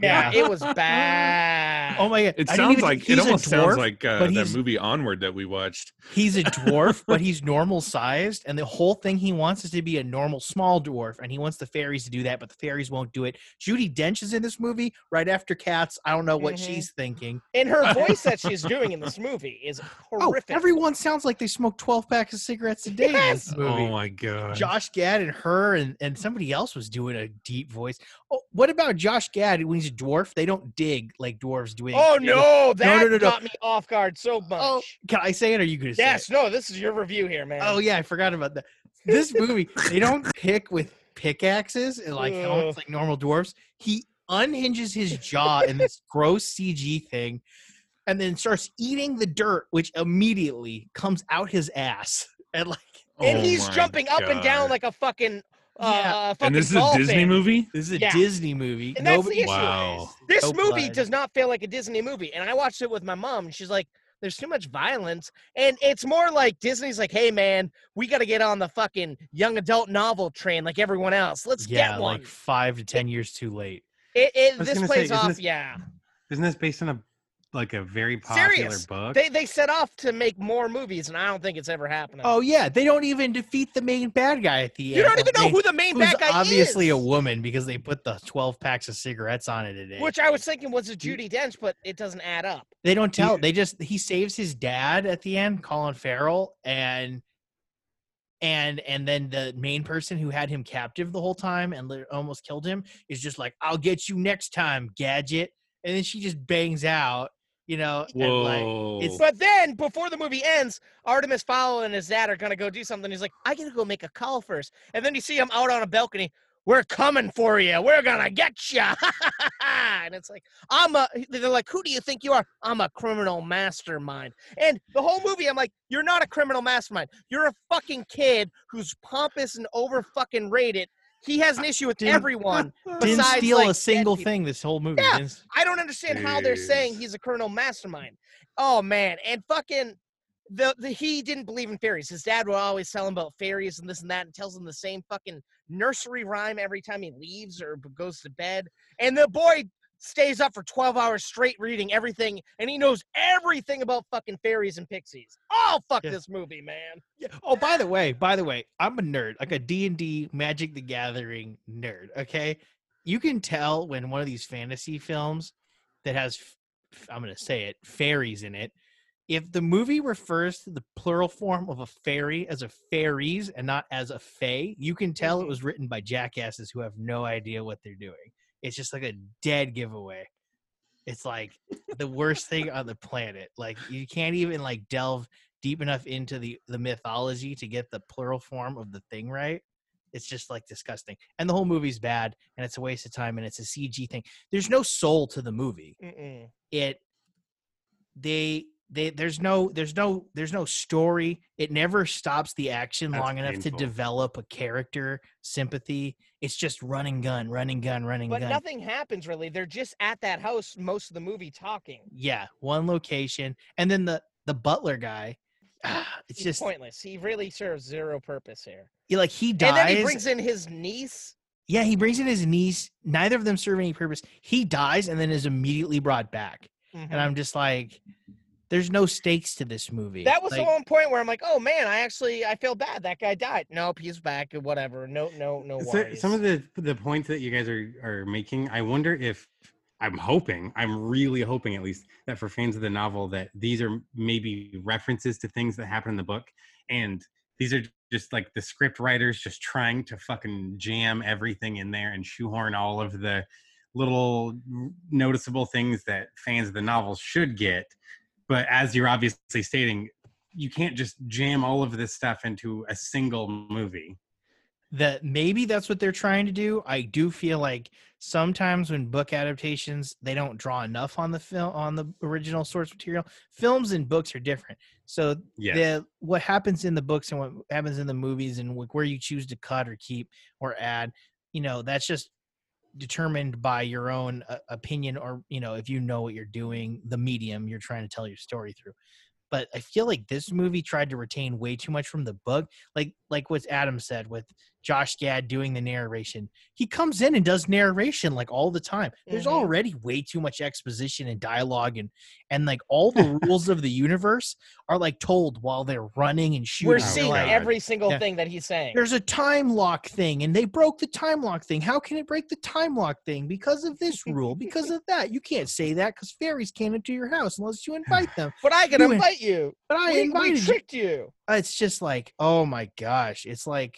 Yeah, Yeah. it was bad. Oh my god! It I sounds even- like it a almost sounds like uh, that movie Onward that we watched. He's a dwarf, but [LAUGHS] he's normal sized, and the whole thing he wants is to be a normal small dwarf, and he wants the fairies to do that, but the fairies won't do it. Judi Dench is in this movie right after Cats. I don't know what Mhm. she's thinking. and her [LAUGHS] voice that she's doing in this movie is Oh, horrific. everyone sounds like they smoke twelve packs of cigarettes a day in this Yes! movie. Oh my god! Josh Gad and her and, and somebody else was doing a deep voice. Oh, what about Josh Gad when he's a dwarf? They don't dig like dwarves do. Oh no, that no, no, no. got me off guard so oh, much. Oh, Can I say it? Or are you gonna say? Yes, it? no, this is your review here, man. Oh yeah, I forgot about that. This movie, they don't [LAUGHS] pick with pickaxes and like helmets like normal dwarfs. He unhinges his jaw in this [LAUGHS] gross CG thing, and then starts eating the dirt, which immediately comes out his ass. [LAUGHS] And like and Oh he's my jumping up and down like a fucking uh, Yeah. fucking and this is a dolphin. Disney movie. this is a Yeah. Disney movie. And that's the issue. Wow. This No movie blood. does not feel like a Disney movie. And I watched it with my mom, and she's like, there's too much violence. And it's more like Disney's like, hey, man, we got to get on the fucking young adult novel train like everyone else. Let's yeah, get one. like five to ten years too late. it, it, this gonna say, plays off, this- yeah. Isn't this based on a like a very popular Serious. book? They, they set off to make more movies, and I don't think it's ever happening. Oh yeah, they don't even defeat the main bad guy at the end. you don't even know They- who the main who's bad guy obviously is. Obviously a woman because they put the twelve packs of cigarettes on it a day. Which I was thinking was a Judi Dench, but it doesn't add up. They don't tell. They just he saves his dad at the end, Colin Farrell, and and and then the main person who had him captive the whole time and almost killed him is just like, "I'll get you next time, gadget." And then she just bangs out, you know. and, like, it's- But then, before the movie ends, Artemis Fowl and his dad are gonna go do something. He's like, "I gotta go make a call first. And then you see him out on a balcony. We're coming for you. We're gonna get you. [LAUGHS] and it's like, I'm a. They're like, who do you think you are? I'm a criminal mastermind. And the whole movie, I'm like, you're not a criminal mastermind. You're a fucking kid who's pompous and over fucking rated. He has an issue with Didn't- everyone. [LAUGHS] didn't steal like, a single thing this whole movie. Yeah. Didn't I don't understand how they're saying he's a criminal mastermind. Oh man, and fucking the, the he didn't believe in fairies. His dad would always tell him about fairies and this and that, and tells him the same fucking nursery rhyme every time he leaves or goes to bed. And the boy stays up for 12 hours straight reading everything, and he knows everything about fucking fairies and pixies. Oh fuck Yeah. this movie, man. Yeah. Oh, by the way, by the way, I'm a nerd, like a D&D Magic the Gathering nerd, okay? You can tell when one of these fantasy films that has I'm going to say it, fairies in it, if the movie refers to the plural form of a fairy as a fairies and not as a fae, you can tell it Mhm. was written by jackasses who have no idea what they're doing. It's just like a dead giveaway. It's like the worst thing on the planet. Like you can't even like delve deep enough into the the mythology to get the plural form of the thing right. It's just like disgusting. And the whole movie's bad and it's a waste of time and it's a CG thing. There's no soul to the movie. Mm-mm. It they they there's no there's no there's no story. It never stops the action That's long enough to develop a character sympathy. It's just running gun, running gun, running But gun. nothing happens really. They're just at that house most of the movie talking. yeah, one location. And then the the butler guy ah, [SIGHS] it's He's just pointless. He really serves zero purpose here. he- like he dies And then he brings in his niece. yeah, he brings in his niece. Neither of them serve any purpose. He dies and then is immediately brought back. Mhm. And I'm just like, there's no stakes to this movie. That was like, the one point where I'm like, oh man, I actually I feel bad. That guy died. Nope, he's back. Whatever. No, no, no So- some of the the points that you guys are are making, I wonder if I'm hoping, I'm really hoping at least that for fans of the novel that these are maybe references to things that happen in the book, and these are just like the script writers just trying to fucking jam everything in there and shoehorn all of the little noticeable things that fans of the novel should get. But as you're obviously stating, you can't just jam all of this stuff into a single movie. that maybe that's what they're trying to do. I do feel like sometimes when book adaptations they don't draw enough on the film on the original source material. Films and books are different. So Yes. the what happens in the books and what happens in the movies and where you choose to cut or keep or add, you know, that's just determined by your own uh, opinion or you know if you know what you're doing the medium you're trying to tell your story through. But i feel like this movie tried to retain way too much from the book like like what adam said with josh gad doing the narration he comes in and does narration like all the time there's Mhm. already way too much exposition and dialogue and and like all the [LAUGHS] rules of the universe are like told while they're running and shooting We're seeing God. every single Yeah. thing that he's saying. there's a time lock thing and they broke the time lock thing how can it break the time lock thing because of this rule because of that you can't say that because fairies can't enter your house unless you [SIGHS] invite them but I can You- invite you. but i we, we invited you tricked you. it's just like oh my gosh it's like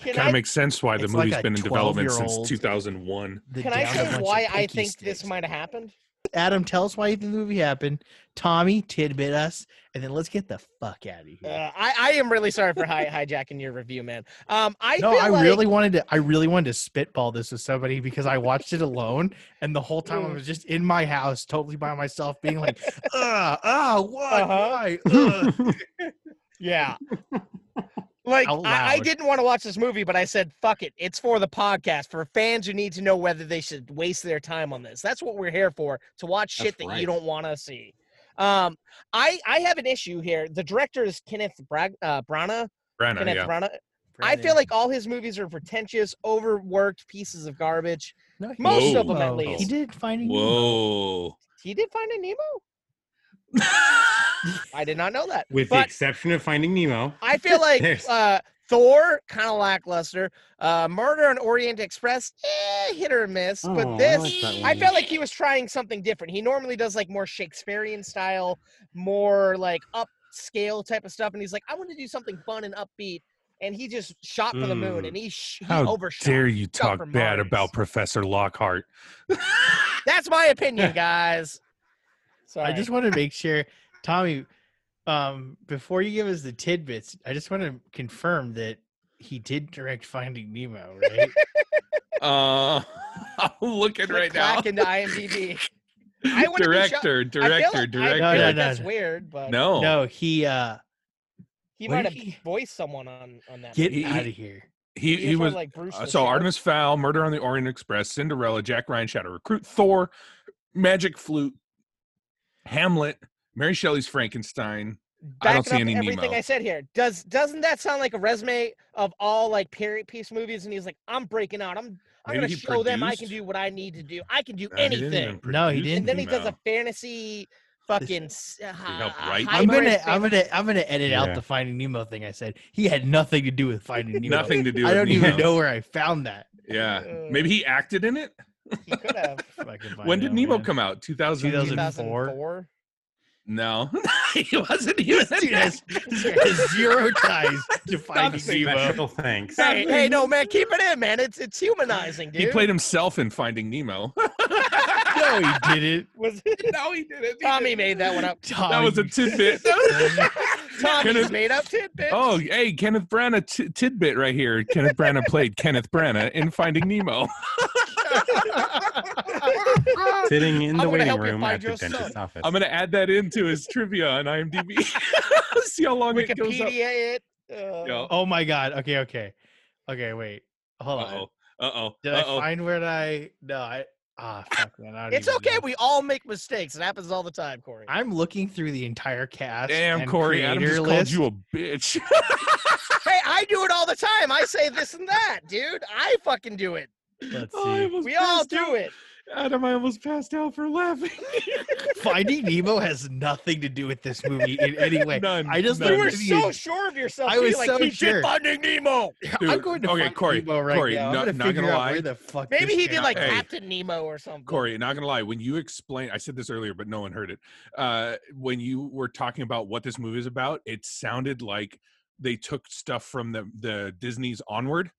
Can Kind I of makes sense why the It's like been in development since 2001. can I say why I pinky think this might have happened? adam tell us why you think the movie happened tommy tidbit us and then let's get the fuck out of here Uh, I, I am really sorry for hi- hijacking your review, man. Um, I no, feel I like, really wanted to. I really wanted to spitball this with somebody because I watched it alone, and the whole time I Mm. was just in my house, totally by myself, being like, [LAUGHS] "Ah, ah, what? Uh-huh. Why? [LAUGHS] Ugh." Yeah. [LAUGHS] Like I, I didn't want to watch this movie, but I said, "Fuck it! It's for the podcast for fans who need to know whether they should waste their time on this." That's what we're here for to watch shit That's that you don't want to see. Um, I I have an issue here. The director is Kenneth Brag, uh, Branagh. Branagh, Kenneth yeah. Branagh. I feel like all his movies are pretentious, overworked pieces of garbage. No, he most of didn't, them at least. He did Finding Nemo. Whoa. He did Finding Nemo. [LAUGHS] I did not know that. With the exception of Finding Nemo. I feel like [LAUGHS] uh, Thor kind of lackluster. Uh, Murder on Orient Express, eh, hit or miss. Oh, but I this, like I felt like he was trying something different. He normally does like more Shakespearean style, more like upscale type of stuff, and he's like, I want to do something fun and upbeat. And he just shot for the moon, Mm. and he, sh- he How overshot. dare you talk bad Mars. about Professor Lockhart? [LAUGHS] That's my opinion, guys. Sorry. I just want to [LAUGHS] make sure, Tommy, um, before you give us the tidbits, I just want to confirm that he did direct Finding Nemo, right? [LAUGHS] Uh, [LAUGHS] I'm looking Click right now. Back into IMDb. I wouldn't shocked- Director, I feel director, like- director. I feel No, like no, that's no. weird, but No. no, he uh, he might have did he- voiced someone on on that. get movie. Out of here. He he probably was like Bruce. uh, so Shark. Artemis Fowl, Murder on the Orient Express, Cinderella, Jack Ryan, Shadow Recruit, Thor, Magic Flute, Hamlet, Mary Shelley's Frankenstein. I don't see up any everything Nemo. I said here. Does doesn't that sound like a resume of all like period piece movies? And he's like, I'm breaking out. I'm I'm Maybe gonna he show them I can do what I need to do. I can do Uh, he didn't anything. even No, he produce and then he does a fantasy fucking. Uh, helped I'm gonna, I'm gonna, I'm gonna edit out the Finding Nemo thing I said. He had nothing to do with Finding [LAUGHS] Nemo. Nothing to do with I don't even know where I found that. Yeah, maybe he acted in it. He could have. If I can find When did out, Nemo man. come out? 2000. 2004? 2004. No, [LAUGHS] he wasn't even. This dude has, this has zero ties to Finding Nemo. Thanks. Hey, hey, no man, keep it in, man. It's it's humanizing, dude. He played himself in Finding Nemo. [LAUGHS] No, he didn't. Was [LAUGHS] no, he didn't. He Tommy didn't. made that one up. Tommy. That was a tidbit. Tommy's Kenneth- made up tidbits. Oh, hey, Kenneth Branagh t- tidbit right here. Kenneth Branagh played Kenneth Branagh in Finding Nemo. [LAUGHS] Sitting in the waiting room at the dentist's son. office. I'm gonna add that into his trivia on IMDb. [LAUGHS] See how long it goes up. Wikipedia it. Uh, Yeah. Oh my god. Okay, okay, okay. Wait, hold on. Uh on. oh. Uh oh. Did Uh I find where I? No, I. Ah, fuck, man. I It's okay. know. We all make mistakes. It happens all the time, Corey. I'm looking through the entire cast. Damn, and Corey. Adam creator just list. called you a bitch. [LAUGHS] hey, I I do it all the time. I say this and that, dude. I fucking do it. Let's Oh, see. almost We all do out. it. Adam, I almost passed out for laughing. [LAUGHS] Finding Nemo has nothing to do with this movie in any way. None. I just none. You were so sure of yourself. I too. was like, so he sure. did Finding Nemo. I'm going to okay, find Corey, Nemo right Corey, now. no- I'm gonna not gonna lie. where the fuck. Maybe he did like Hey. Captain Nemo or something. Corey, not gonna lie, when you explain, I said this earlier, but no one heard it. Uh, when you were talking about what this movie is about, it sounded like they took stuff from the the Disney's Onward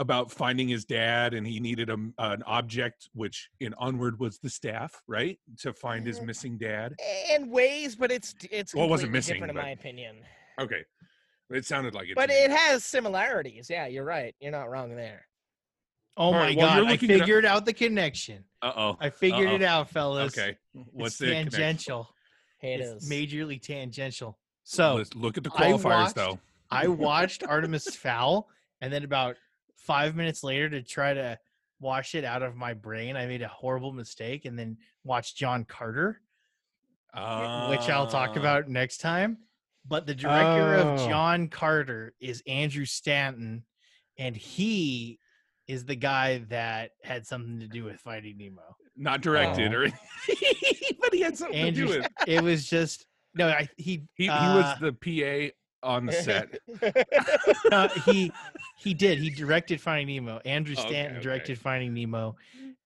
about finding his dad, and he needed a, an object, which in Onward was the staff, right, to find his Mhm. missing dad. And ways, but it's it's Well, it wasn't missing, different in but- my opinion. Okay, it sounded like it. to But me. it has similarities. Yeah, you're right. You're not wrong there. Oh All my right, well, god! you're I looking it up- figured out the connection. Uh oh. I figured Uh-oh. it out, fellas. Okay. What's it's the tangential? Hey, it it's is. majorly tangential. So Let's look at the I qualifiers, watched- though. I watched Artemis Fowl, and then about five minutes later, to try to wash it out of my brain, I made a horrible mistake, and then watched John Carter, which I'll talk Ah. about next time. But the director of Oh. John Carter is Andrew Stanton, and he is the guy that had something to do with Finding Nemo. Not directed Oh. or [LAUGHS] but he had something Andrew, to do with. it was just no. I he He, he uh, was the PA on the set. no, [LAUGHS] uh, he he did. He directed Finding Nemo. Andrew oh, Stanton okay. directed Finding Nemo,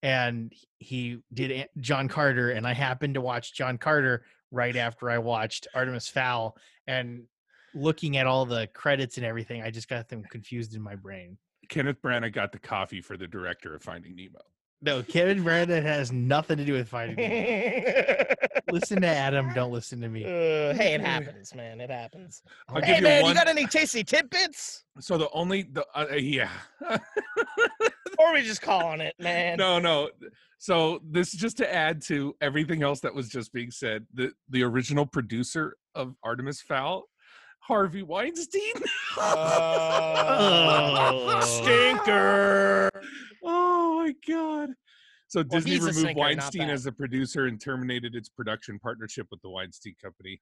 and he did John Carter. And I happened to watch John Carter right after I watched Artemis Fowl. And looking at all the credits and everything, I just got them confused in my brain. Kenneth Branagh got the coffee for the director of Finding Nemo. No, Kevin Brandon has nothing to do with fighting. Nemo. [LAUGHS] listen to Adam. Don't listen to me. Uh, hey, it happens, man. It happens. I'll hey, give you man, one. you got any tasty tidbits? So the only the uh, uh, yeah. [LAUGHS] Or we just calling it, man? no, no. So this just to add to everything else that was just being said. The the original producer of Artemis Fowl, Harvey Weinstein. Oh, [LAUGHS] stinker. Oh my god. So Well, Disney removed stinker, Weinstein as the producer and terminated its production partnership with the Weinstein Company.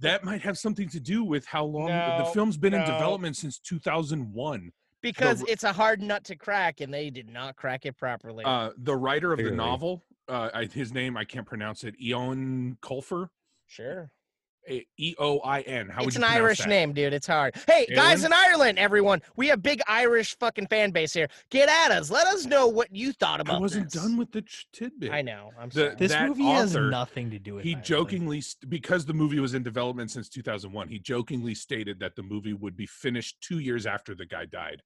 That might have something to do with how long the film's been in development since 2001. Because r- it's a hard nut to crack, and they did not crack it properly. Uh, the writer of the novel, uh, his name I can't pronounce it. Eoin Colfer, sure. E O I N. How would it's you an Irish that? name, dude. It's hard. Hey, guys in Ireland, everyone, we have big Irish fucking fan base here. Get at us. Let us know what you thought about I wasn't this. done with the ch- tidbit. I know. I'm The- sorry. This that movie has nothing to do with. he Ireland. jokingly because the movie was in development since 2001 he jokingly stated that the movie would be finished two years after the guy died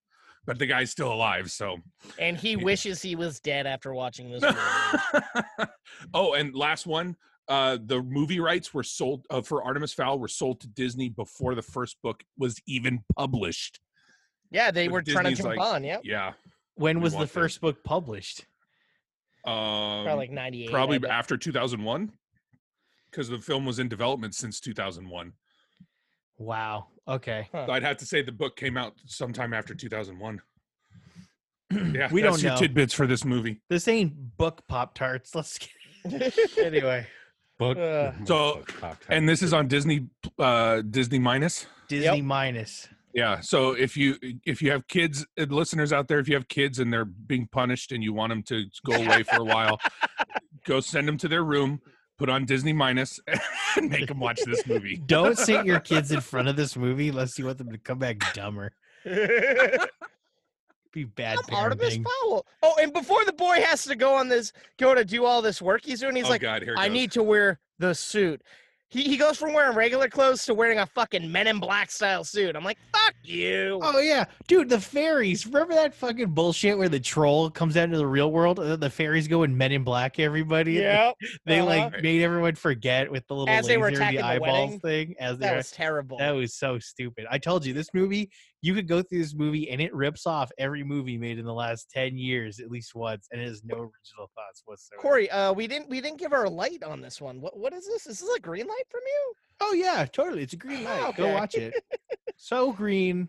but the guy's still alive so and he Yeah. wishes he was dead after watching this [LAUGHS] movie. oh and last one uh the movie rights were sold uh, for artemis fowl were sold to disney before the first book was even published yeah, they But were trying to Disney's jump like, on. Yep. yeah When was the want that. first book published? um Probably like 98. probably after 2001 because the film was in development since 2001 Wow. Okay. Huh. so i'd have to say the book came out sometime after 2001 [CLEARS THROAT] yeah we that's don't your know. tidbits for this movie This ain't book pop tarts. Let's get [LAUGHS] [LAUGHS] anyway. Book, Uh, So, book and this is on disney uh disney minus? Disney minus. yeah so if you if you have kids uh, listeners out there if you have kids and they're being punished and you want them to go away for a while [LAUGHS] go send them to their room put on disney minus [LAUGHS] and make them watch this movie. Don't sit your kids in [LAUGHS] front of this movie unless you want them to come back dumber. Be bad I'm Artemis parenting. Fowl. Oh, and before the boy has to go on this, go to do all this work he's doing, he's oh like, god here I goes. need to wear the suit. He, he goes from wearing regular clothes to wearing a fucking Men in Black style suit. I'm like, fuck you. Oh yeah, dude, the fairies. Remember that fucking bullshit where the troll comes out into the real world and then the fairies go in Men in Black everybody? [LAUGHS] Yep. They uh-huh. like made everyone forget with the little As they were laser in attacking the the eyeballs wedding? thing. As they That were, was terrible. that was so stupid. I told you this movie. You could go through this movie and it rips off every movie made in the last ten years at least once, and it has no original thoughts whatsoever. Corey, uh, we didn't we didn't give our light on this one. What what is this? Is this a green light from you? Oh yeah, totally. It's a green light. Go watch it. [LAUGHS] so green.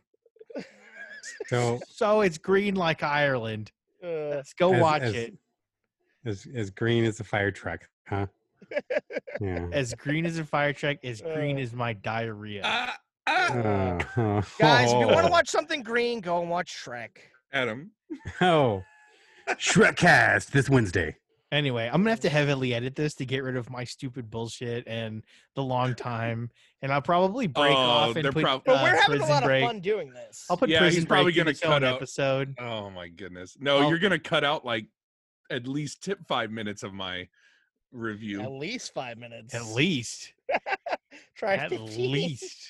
so [LAUGHS] So it's green like Ireland. Uh, Let's go As- watch as- it. as as green as a fire truck, huh? Yeah. As green as a fire truck, as green Uh. as my diarrhea. Ah, Ah, Oh. Guys, if you want to watch something green, go and watch Shrek. Adam. Oh. [LAUGHS] Shrekcast this Wednesday. Anyway, I'm gonna have to heavily edit this to get rid of my stupid bullshit and the long time, and I'll probably break Oh, off and they're put. prob- But uh, we're having a Prison lot break. of fun doing this. I'll put Yeah, prison he's probably break gonna cut out- episode. Oh my goodness. No, I'll- you're gonna cut out like at least tip five minutes of my review. At least five minutes. At least, [LAUGHS] Try at 15. least.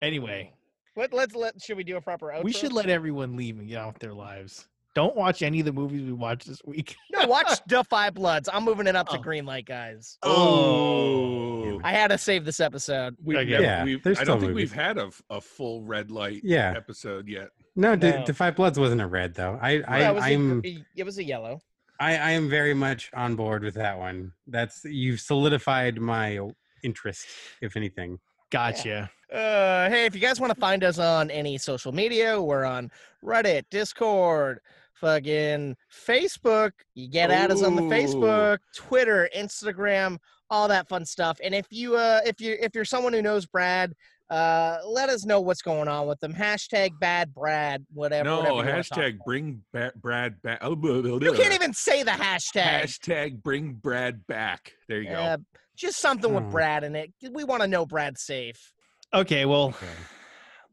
Anyway, Let, let's let. Should we do a proper outro? we should let everyone leave and get on with their lives. Don't watch any of the movies we watched this week. [LAUGHS] No, watch the Five Bloods. I'm moving it up to Oh. green light, guys. Oh, I had to save this episode. we've Okay. Yeah, we've, I don't think movies. we've had a, a full red light Yeah. episode yet. No, D- No. Da 5 Bloods wasn't a red though. I, I Yeah, it, was I'm a, it was a yellow. I, I am very much on board with that one. That's you've solidified my interest, if anything. Gotcha. Uh, hey, if you guys want to find us on any social media, we're on Reddit, Discord, fucking Facebook. You get at us on the Facebook, Twitter, Instagram, all that fun stuff. And if you uh if you if you're someone who knows Brad, uh let us know what's going on with them. Hashtag bad Brad, whatever. No, whatever you wanna talk hashtag bring ba- Brad back. Oh, blah, blah, You can't even say the hashtag. Hashtag bring Brad back. There you go. Uh, just something with Oh. Brad in it. We want to know Brad's safe. Okay, well,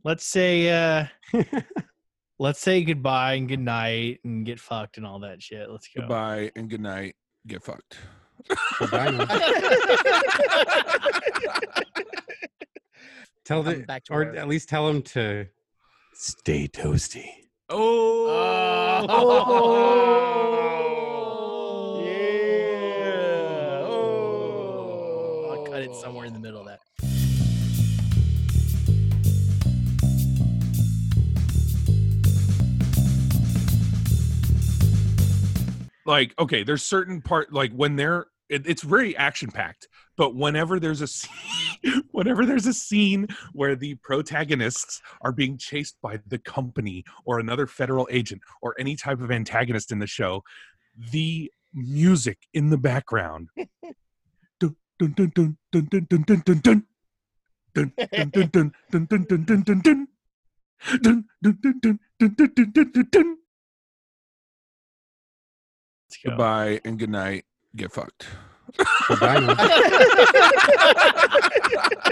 let's say uh [LAUGHS] let's say goodbye and good night and get fucked and all that shit. Let's go. Goodbye and good night. Get fucked. Goodbye now. [LAUGHS] Tell I'm the back to or work. at least tell them to stay toasty. Oh, oh! Yeah. Oh. I'll cut it somewhere in the middle of that. Like okay there's certain part like when they're it, it's very action packed but whenever there's a scene, whenever there's a scene where the protagonists are being chased by the company or another federal agent or any type of antagonist in the show the music in the background dun, dun, dun, dun, dun, dun, dun, dun, dun, dun. Dun, dun, dun, dun, dun, dun, dun, dun, dun, dun. Dun, dun, dun, dun, dun, dun, dun, dun, dun, dun. Let's go. Goodbye and good night. Get fucked. Goodbye now. [LAUGHS] [LAUGHS]